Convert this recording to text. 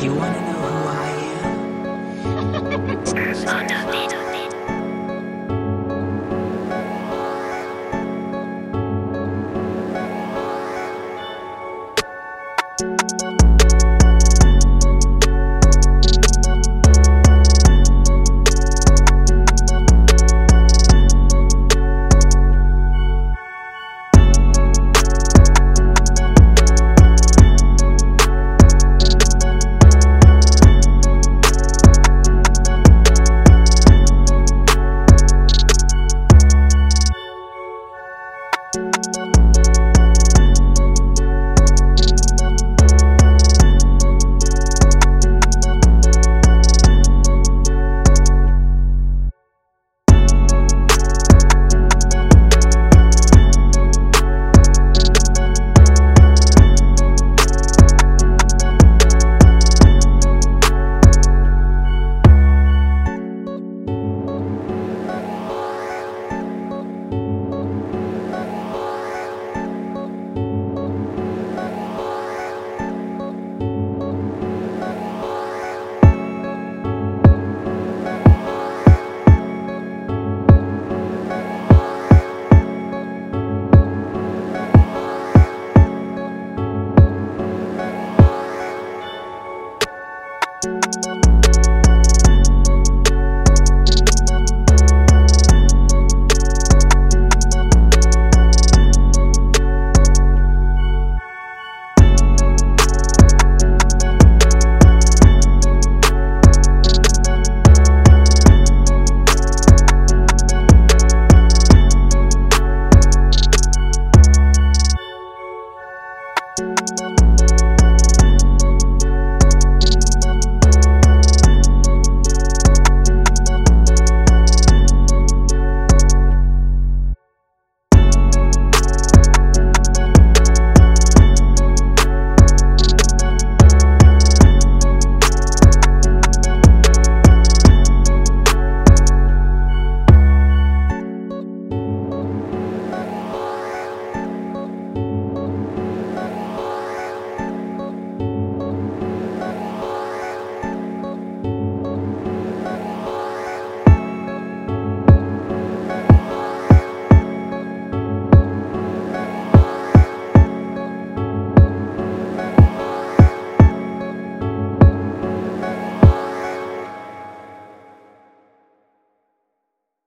You know?